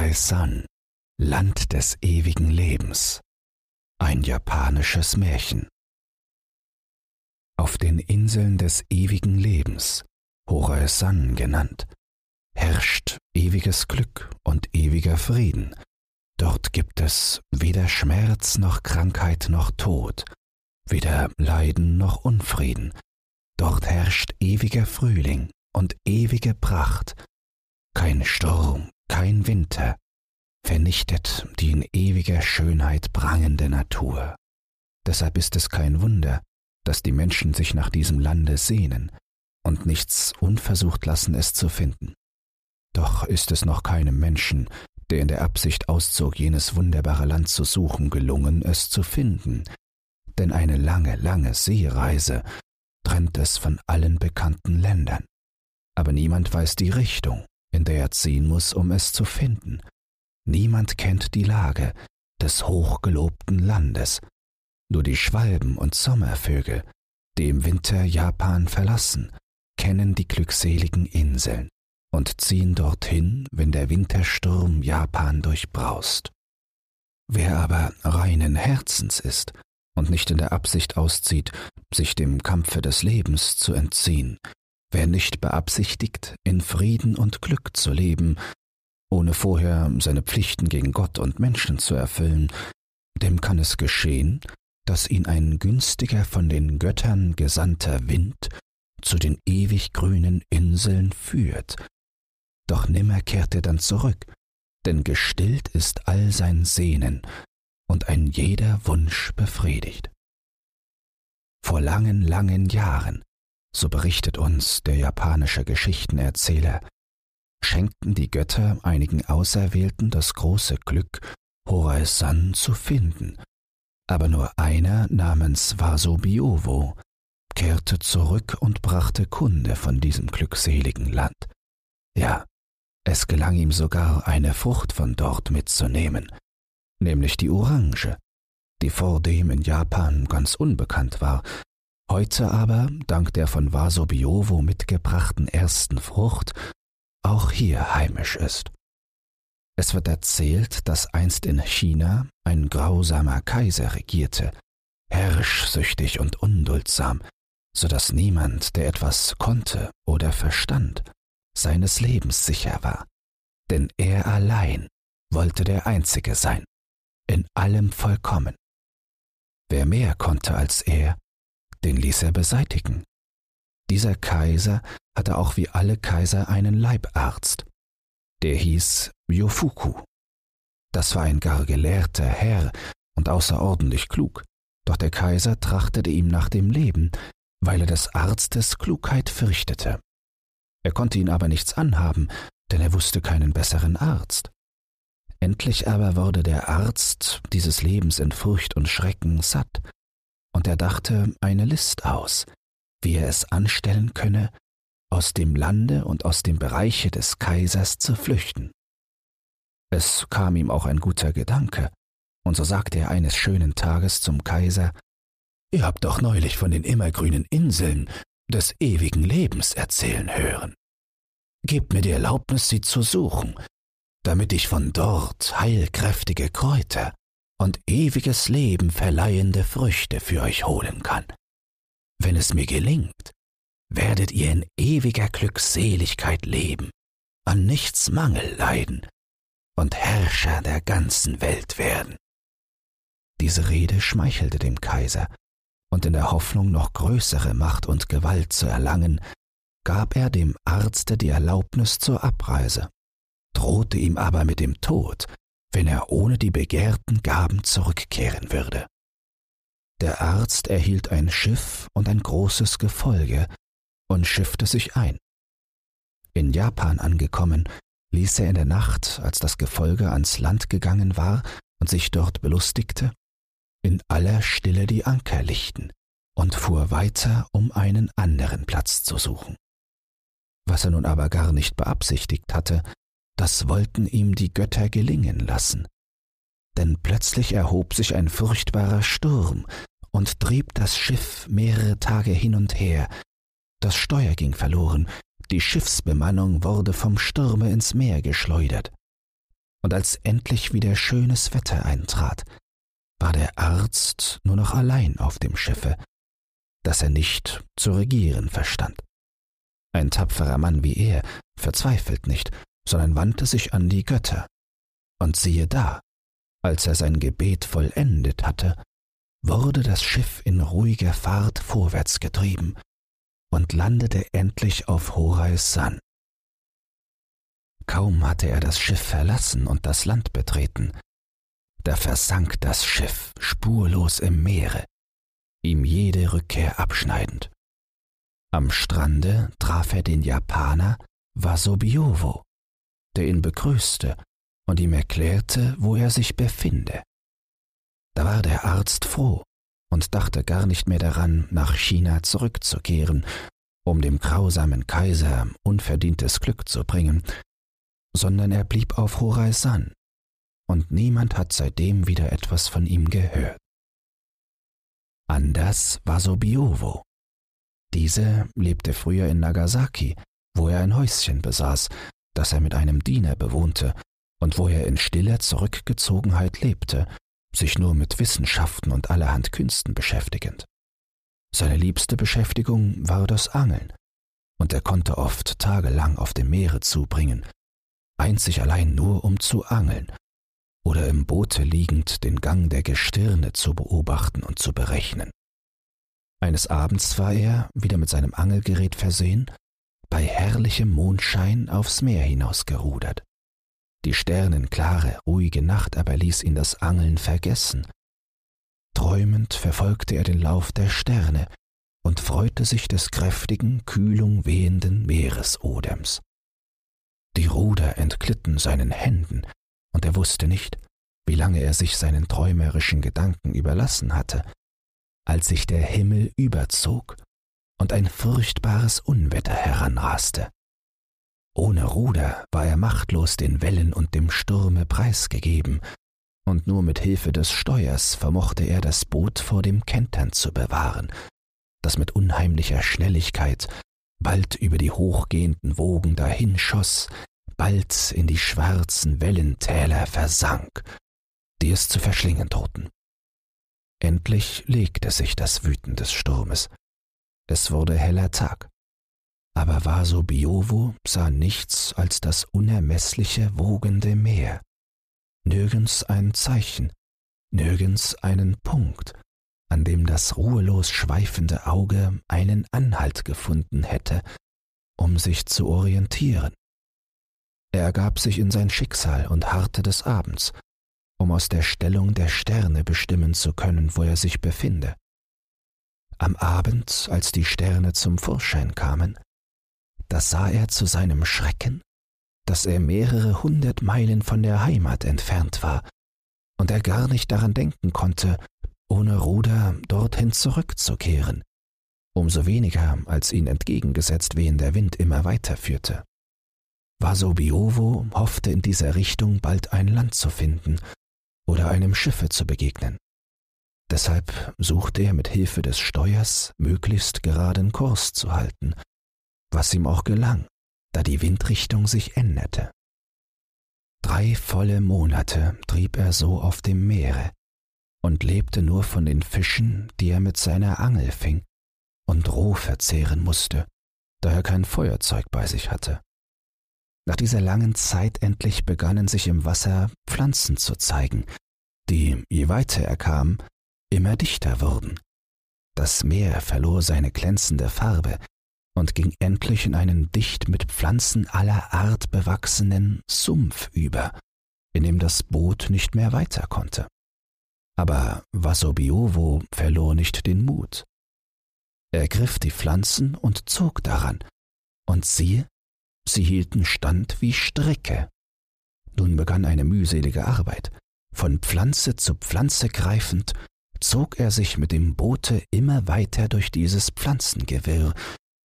Horae-san, Land des ewigen Lebens. Ein japanisches Märchen. Auf den Inseln des ewigen Lebens, Horae-san genannt, herrscht ewiges Glück und ewiger Frieden. Dort gibt es weder Schmerz noch Krankheit noch Tod, weder Leiden noch Unfrieden. Dort herrscht ewiger Frühling und ewige Pracht. Kein Sturm, kein Winter vernichtet die in ewiger Schönheit prangende Natur. Deshalb ist es kein Wunder, dass die Menschen sich nach diesem Lande sehnen und nichts unversucht lassen, es zu finden. Doch ist es noch keinem Menschen, der in der Absicht auszog, jenes wunderbare Land zu suchen, gelungen, es zu finden, denn eine lange, lange Seereise trennt es von allen bekannten Ländern. Aber niemand weiß die Richtung, in der er ziehen muss, um es zu finden. Niemand kennt die Lage des hochgelobten Landes. Nur die Schwalben und Sommervögel, die im Winter Japan verlassen, kennen die glückseligen Inseln und ziehen dorthin, wenn der Wintersturm Japan durchbraust. Wer aber reinen Herzens ist und nicht in der Absicht auszieht, sich dem Kampfe des Lebens zu entziehen, wer nicht beabsichtigt, in Frieden und Glück zu leben, ohne vorher seine Pflichten gegen Gott und Menschen zu erfüllen, dem kann es geschehen, dass ihn ein günstiger von den Göttern gesandter Wind zu den ewig grünen Inseln führt, doch nimmer kehrt er dann zurück, denn gestillt ist all sein Sehnen und ein jeder Wunsch befriedigt. Vor langen, langen Jahren, so berichtet uns der japanische Geschichtenerzähler, schenkten die Götter einigen Auserwählten das große Glück, Horae-san zu finden, aber nur einer namens Vasobiovo kehrte zurück und brachte Kunde von diesem glückseligen Land. Ja, es gelang ihm sogar, eine Frucht von dort mitzunehmen, nämlich die Orange, die vordem in Japan ganz unbekannt war, heute aber, dank der von Vasobiovo mitgebrachten ersten Frucht, auch hier heimisch ist. Es wird erzählt, dass einst in China ein grausamer Kaiser regierte, herrschsüchtig und unduldsam, so dass niemand, der etwas konnte oder verstand, seines Lebens sicher war, denn er allein wollte der Einzige sein, in allem vollkommen. Wer mehr konnte als er, den ließ er beseitigen. Dieser Kaiser hatte auch wie alle Kaiser einen Leibarzt, der hieß Yofuku. Das war ein gar gelehrter Herr und außerordentlich klug, doch der Kaiser trachtete ihm nach dem Leben, weil er des Arztes Klugheit fürchtete. Er konnte ihn aber nichts anhaben, denn er wusste keinen besseren Arzt. Endlich aber wurde der Arzt dieses Lebens in Furcht und Schrecken satt, und er dachte eine List aus, wie er es anstellen könne, aus dem Lande und aus dem Bereiche des Kaisers zu flüchten. Es kam ihm auch ein guter Gedanke, und so sagte er eines schönen Tages zum Kaiser Ihr habt doch neulich von den immergrünen Inseln des ewigen Lebens erzählen hören. Gebt mir die Erlaubnis, sie zu suchen, damit ich von dort heilkräftige Kräuter und ewiges Leben verleihende Früchte für euch holen kann. Wenn es mir gelingt, werdet ihr in ewiger Glückseligkeit leben, an nichts Mangel leiden und Herrscher der ganzen Welt werden. Diese Rede schmeichelte dem Kaiser, und in der Hoffnung, noch größere Macht und Gewalt zu erlangen, gab er dem Arzte die Erlaubnis zur Abreise, drohte ihm aber mit dem Tod, wenn er ohne die begehrten Gaben zurückkehren würde. Der Arzt erhielt ein Schiff und ein großes Gefolge und schiffte sich ein. In Japan angekommen, ließ er in der Nacht, als das Gefolge ans Land gegangen war und sich dort belustigte, in aller Stille die Anker lichten und fuhr weiter, um einen anderen Platz zu suchen. Was er nun aber gar nicht beabsichtigt hatte, das wollten ihm die Götter gelingen lassen. Denn plötzlich erhob sich ein furchtbarer Sturm und trieb das Schiff mehrere Tage hin und her. Das Steuer ging verloren, die Schiffsbemannung wurde vom Sturme ins Meer geschleudert. und als endlich wieder schönes Wetter eintrat, war der Arzt nur noch allein auf dem Schiffe, das er nicht zu regieren verstand. Ein tapferer Mann wie er verzweifelt nicht, sondern wandte sich an die Götter. Und siehe da, als er sein Gebet vollendet hatte, wurde das Schiff in ruhiger Fahrt vorwärts getrieben und landete endlich auf Horais San. Kaum hatte er das Schiff verlassen und das Land betreten, da versank das Schiff spurlos im Meere, ihm jede Rückkehr abschneidend. Am Strande traf er den Japaner Wasobiowo, der ihn begrüßte und ihm erklärte, wo er sich befinde. Da war der Arzt froh und dachte gar nicht mehr daran, nach China zurückzukehren, um dem grausamen Kaiser unverdientes Glück zu bringen, sondern er blieb auf Horai-San, und niemand hat seitdem wieder etwas von ihm gehört. Anders war Sobiowo. Diese lebte früher in Nagasaki, wo er ein Häuschen besaß, das er mit einem Diener bewohnte und wo er in stiller Zurückgezogenheit lebte, sich nur mit Wissenschaften und allerhand Künsten beschäftigend. Seine liebste Beschäftigung war das Angeln, und er konnte oft tagelang auf dem Meere zubringen, einzig allein nur um zu angeln oder im Boote liegend den Gang der Gestirne zu beobachten und zu berechnen. Eines Abends war er, wieder mit seinem Angelgerät versehen, bei herrlichem Mondschein aufs Meer hinausgerudert. Die sternenklare, ruhige Nacht aber ließ ihn das Angeln vergessen. Träumend verfolgte er den Lauf der Sterne und freute sich des kräftigen, Kühlung wehenden Meeresodems. Die Ruder entglitten seinen Händen, und er wusste nicht, wie lange er sich seinen träumerischen Gedanken überlassen hatte, als sich der Himmel überzog und ein furchtbares Unwetter heranraste. Ohne Ruder war er machtlos den Wellen und dem Sturme preisgegeben, und nur mit Hilfe des Steuers vermochte er das Boot vor dem Kentern zu bewahren, das mit unheimlicher Schnelligkeit bald über die hochgehenden Wogen dahinschoss, bald in die schwarzen Wellentäler versank, die es zu verschlingen drohten. Endlich legte sich das Wüten des Sturmes. Es wurde heller Tag. Aber Vaso Biovo sah nichts als das unermessliche wogende Meer. Nirgends ein Zeichen, nirgends einen Punkt, an dem das ruhelos schweifende Auge einen Anhalt gefunden hätte, um sich zu orientieren. Er ergab sich in sein Schicksal und harrte des Abends, um aus der Stellung der Sterne bestimmen zu können, wo er sich befinde. Am Abend, als die Sterne zum Vorschein kamen, da sah er zu seinem Schrecken, dass er mehrere hundert Meilen von der Heimat entfernt war und er gar nicht daran denken konnte, ohne Ruder dorthin zurückzukehren, umso weniger als ihn entgegengesetzt wehender Wind immer weiterführte. Vasobiovo hoffte in dieser Richtung bald ein Land zu finden oder einem Schiffe zu begegnen. Deshalb suchte er mit Hilfe des Steuers möglichst geraden Kurs zu halten, was ihm auch gelang, da die Windrichtung sich änderte. Drei volle Monate trieb er so auf dem Meere und lebte nur von den Fischen, die er mit seiner Angel fing und roh verzehren musste, da er kein Feuerzeug bei sich hatte. Nach dieser langen Zeit endlich begannen sich im Wasser Pflanzen zu zeigen, die, je weiter er kam, immer dichter wurden. Das Meer verlor seine glänzende Farbe und ging endlich in einen dicht mit Pflanzen aller Art bewachsenen Sumpf über, in dem das Boot nicht mehr weiter konnte. Aber Vasobiovo verlor nicht den Mut. Er griff die Pflanzen und zog daran, und siehe, Sie hielten stand wie Stricke. Nun begann eine mühselige Arbeit. Von Pflanze zu Pflanze greifend, zog er sich mit dem Boote immer weiter durch dieses Pflanzengewirr,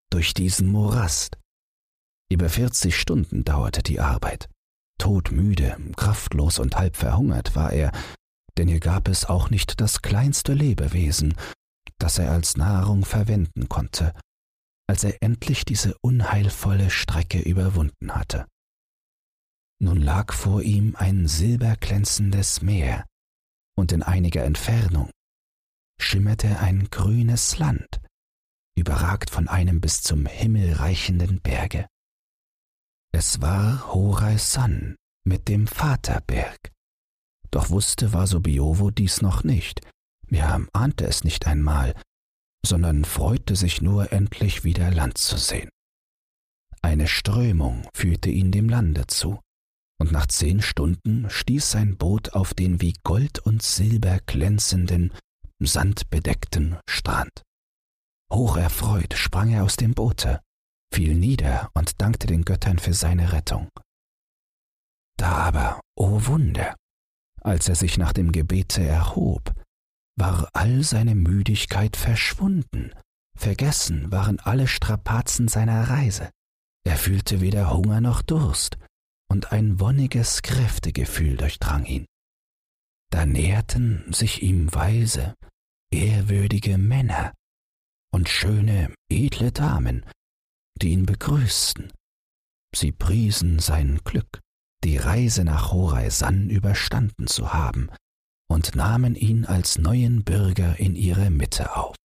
durch diesen Morast. Über vierzig Stunden dauerte die Arbeit. Todmüde, kraftlos und halb verhungert war er, denn hier gab es auch nicht das kleinste Lebewesen, das er als Nahrung verwenden konnte, als er endlich diese unheilvolle Strecke überwunden hatte. Nun lag vor ihm ein silberglänzendes Meer, und in einiger Entfernung schimmerte ein grünes Land, überragt von einem bis zum Himmel reichenden Berge. Es war Horai-San mit dem Vaterberg. Doch wusste Vasobiovo dies noch nicht, ja ahnte es nicht einmal, sondern freute sich nur endlich wieder Land zu sehen. Eine Strömung führte ihn dem Lande zu, und nach zehn Stunden stieß sein Boot auf den wie Gold und Silber glänzenden, sandbedeckten Strand. Hocherfreut sprang er aus dem Boote, fiel nieder und dankte den Göttern für seine Rettung. Da aber, o oh Wunder, als er sich nach dem Gebete erhob, war all seine Müdigkeit verschwunden, vergessen waren alle Strapazen seiner Reise. Er fühlte weder Hunger noch Durst, und ein wonniges Kräftegefühl durchdrang ihn. Da näherten sich ihm weise, ehrwürdige Männer und schöne, edle Damen, die ihn begrüßten. Sie priesen sein Glück, die Reise nach Horai-San überstanden zu haben und nahmen ihn als neuen Bürger in ihre Mitte auf.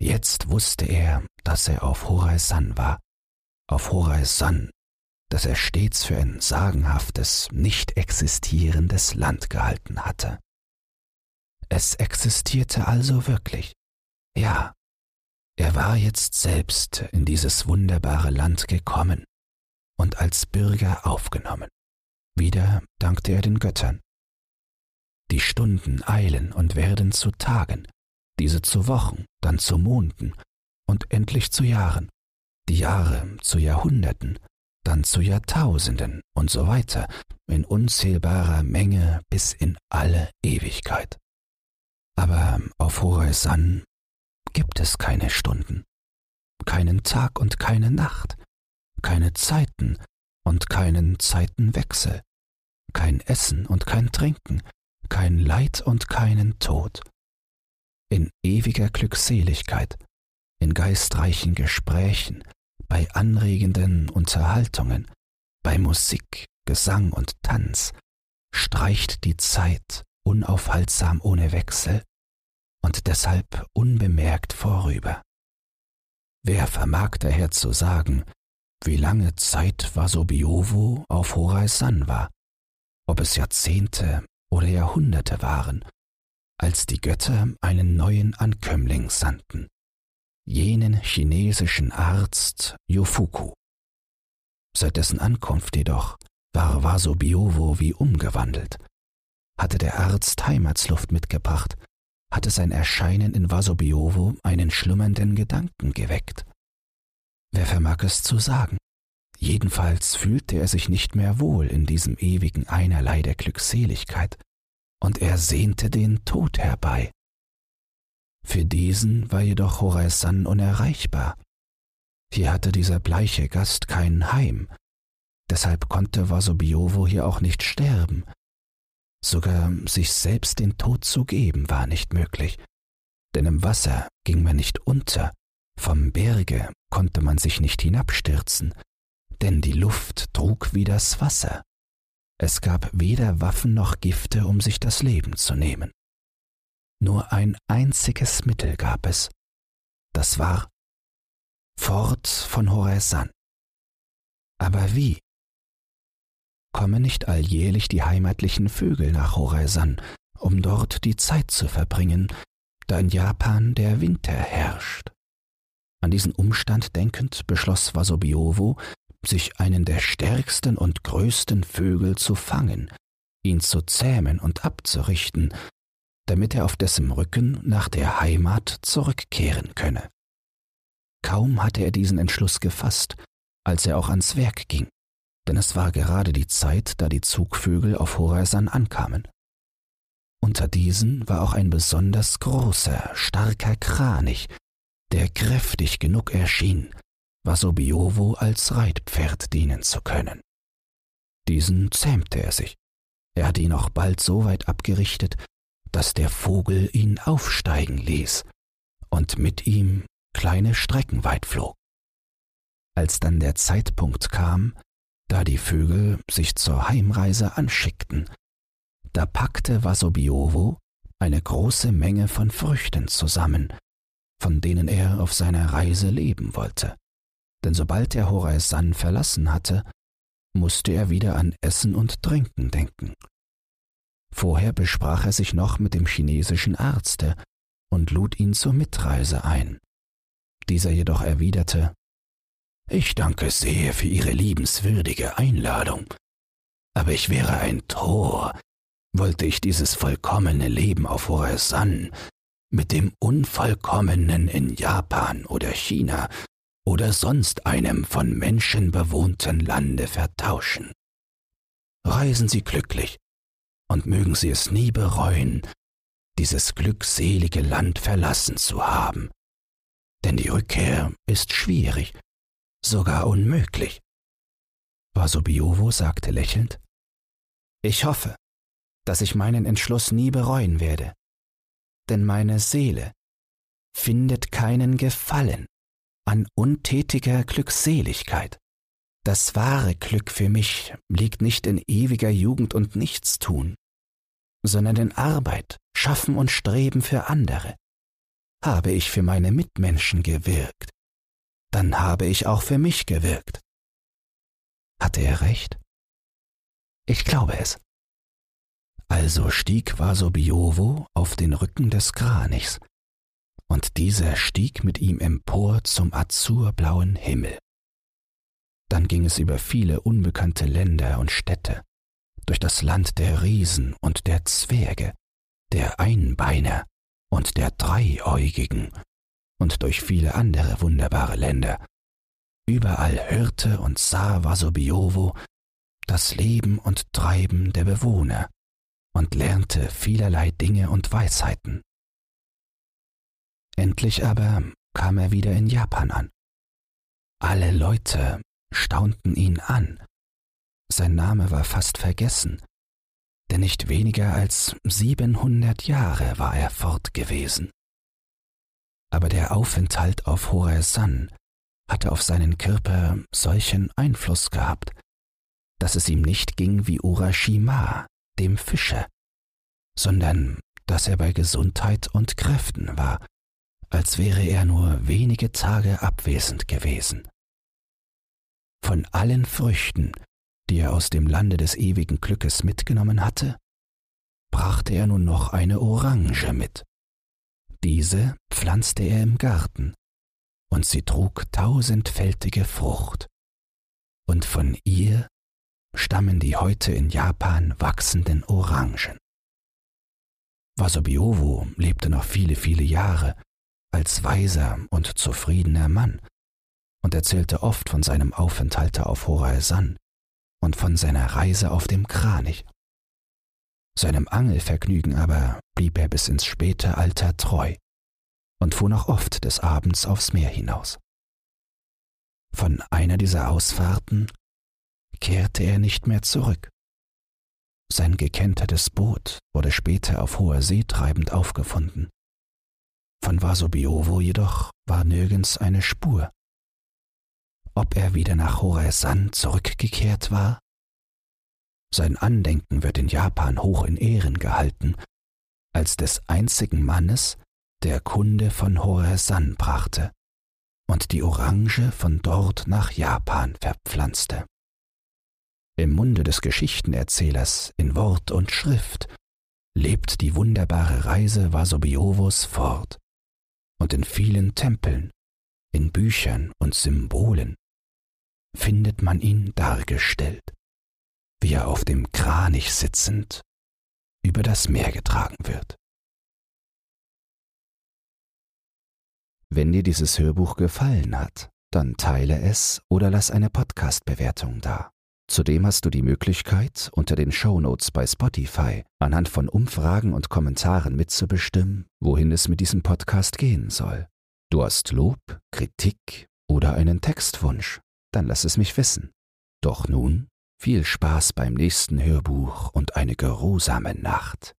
Jetzt wusste er, dass er auf Horai-San war, auf Horai-San, das er stets für ein sagenhaftes, nicht existierendes Land gehalten hatte. Es existierte also wirklich. Ja, er war jetzt selbst in dieses wunderbare Land gekommen und als Bürger aufgenommen. Wieder dankte er den Göttern. Die Stunden eilen und werden zu Tagen, diese zu Wochen, dann zu Monden und endlich zu Jahren, die Jahre zu Jahrhunderten, dann zu Jahrtausenden und so weiter, in unzählbarer Menge bis in alle Ewigkeit. Aber auf Horai-San gibt es keine Stunden, keinen Tag und keine Nacht, keine Zeiten und keinen Zeitenwechsel, kein Essen und kein Trinken, kein Leid und keinen Tod. In ewiger Glückseligkeit, in geistreichen Gesprächen, bei anregenden Unterhaltungen, bei Musik, Gesang und Tanz, streicht die Zeit unaufhaltsam ohne Wechsel und deshalb unbemerkt vorüber. Wer vermag daher zu sagen, wie lange Zeit Vasobiovo auf Horai-San war, ob es Jahrzehnte oder Jahrhunderte waren, als die Götter einen neuen Ankömmling sandten, jenen chinesischen Arzt Yofuku. Seit dessen Ankunft jedoch war Vasobiovo wie umgewandelt. Hatte der Arzt Heimatsluft mitgebracht, hatte sein Erscheinen in Vasobiovo einen schlummernden Gedanken geweckt. Wer vermag es zu sagen? Jedenfalls fühlte er sich nicht mehr wohl in diesem ewigen Einerlei der Glückseligkeit, und er sehnte den Tod herbei. Für diesen war jedoch Horai-San unerreichbar. Hier hatte dieser bleiche Gast kein Heim, deshalb konnte Vasobiovo hier auch nicht sterben. Sogar sich selbst den Tod zu geben war nicht möglich, denn im Wasser ging man nicht unter, vom Berge konnte man sich nicht hinabstürzen, denn die Luft trug wie das Wasser. Es gab weder Waffen noch Gifte, um sich das Leben zu nehmen. Nur ein einziges Mittel gab es. Das war fort von Horasan. Aber wie? Kommen nicht alljährlich die heimatlichen Vögel nach Horasan, um dort die Zeit zu verbringen, da in Japan der Winter herrscht? An diesen Umstand denkend beschloss Vasobiovo, sich einen der stärksten und größten Vögel zu fangen, ihn zu zähmen und abzurichten, damit er auf dessen Rücken nach der Heimat zurückkehren könne. Kaum hatte er diesen Entschluss gefasst, als er auch ans Werk ging, denn es war gerade die Zeit, da die Zugvögel auf Horasan ankamen. Unter diesen war auch ein besonders großer, starker Kranich, der kräftig genug erschien, Vasobiovo als Reitpferd dienen zu können. Diesen zähmte er sich. Er hatte ihn auch bald so weit abgerichtet, dass der Vogel ihn aufsteigen ließ und mit ihm kleine Strecken weit flog. Als dann der Zeitpunkt kam, da die Vögel sich zur Heimreise anschickten. Da packte Vasobiovo eine große Menge von Früchten zusammen, von denen er auf seiner Reise leben wollte. Denn sobald er Horaizan verlassen hatte, musste er wieder an Essen und Trinken denken. Vorher besprach er sich noch mit dem chinesischen Arzte und lud ihn zur Mitreise ein. Dieser jedoch erwiderte Ich danke sehr für Ihre liebenswürdige Einladung, aber ich wäre ein Tor, wollte ich dieses vollkommene Leben auf Horasan mit dem Unvollkommenen in Japan oder China oder sonst einem von Menschen bewohnten Lande vertauschen. Reisen Sie glücklich und mögen Sie es nie bereuen, dieses glückselige Land verlassen zu haben, denn die Rückkehr ist schwierig, sogar unmöglich. Vasobiovo sagte lächelnd, Ich hoffe, dass ich meinen Entschluss nie bereuen werde, denn meine Seele findet keinen Gefallen an untätiger Glückseligkeit. Das wahre Glück für mich liegt nicht in ewiger Jugend und Nichtstun, sondern in Arbeit, Schaffen und Streben für andere. Habe ich für meine Mitmenschen gewirkt, dann habe ich auch für mich gewirkt. Hatte er recht? Ich glaube es. Also stieg Vasobiovo auf den Rücken des Kranichs, und dieser stieg mit ihm empor zum azurblauen Himmel. Dann ging es über viele unbekannte Länder und Städte, durch das Land der Riesen und der Zwerge, der Einbeiner und der Dreiäugigen und durch viele andere wunderbare Länder. Überall hörte und sah Vasobiovo das Leben und Treiben der Bewohner und lernte vielerlei Dinge und Weisheiten. Endlich aber kam er wieder in Japan an. Alle Leute staunten ihn an. Sein Name war fast vergessen, denn nicht weniger als siebenhundert Jahre war er fort gewesen. Aber der Aufenthalt auf Horasan hatte auf seinen Körper solchen Einfluss gehabt, dass es ihm nicht ging wie Urashima, dem Fischer, sondern dass er bei Gesundheit und Kräften war als wäre er nur wenige Tage abwesend gewesen. Von allen Früchten, die er aus dem Lande des ewigen Glückes mitgenommen hatte, brachte er nun noch eine Orange mit. Diese pflanzte er im Garten, und sie trug tausendfältige Frucht. Und von ihr stammen die heute in Japan wachsenden Orangen. Wasobiowo lebte noch viele, viele Jahre als weiser und zufriedener Mann und erzählte oft von seinem Aufenthalte auf Horasan und von seiner Reise auf dem Kranich. Seinem Angelvergnügen aber blieb er bis ins späte Alter treu und fuhr noch oft des Abends aufs Meer hinaus. Von einer dieser Ausfahrten kehrte er nicht mehr zurück. Sein gekentertes Boot wurde später auf hoher See treibend aufgefunden von Vasobiovo jedoch war nirgends eine Spur. Ob er wieder nach Horasan zurückgekehrt war? Sein Andenken wird in Japan hoch in Ehren gehalten, als des einzigen Mannes, der Kunde von Horasan brachte und die Orange von dort nach Japan verpflanzte. Im Munde des Geschichtenerzählers in Wort und Schrift lebt die wunderbare Reise Vasobiovos fort und in vielen Tempeln, in Büchern und Symbolen findet man ihn dargestellt, wie er auf dem Kranich sitzend über das Meer getragen wird. Wenn dir dieses Hörbuch gefallen hat, dann teile es oder lass eine Podcast-Bewertung da. Zudem hast du die Möglichkeit, unter den Shownotes bei Spotify anhand von Umfragen und Kommentaren mitzubestimmen, wohin es mit diesem Podcast gehen soll. Du hast Lob, Kritik oder einen Textwunsch, dann lass es mich wissen. Doch nun viel Spaß beim nächsten Hörbuch und eine geruhsame Nacht.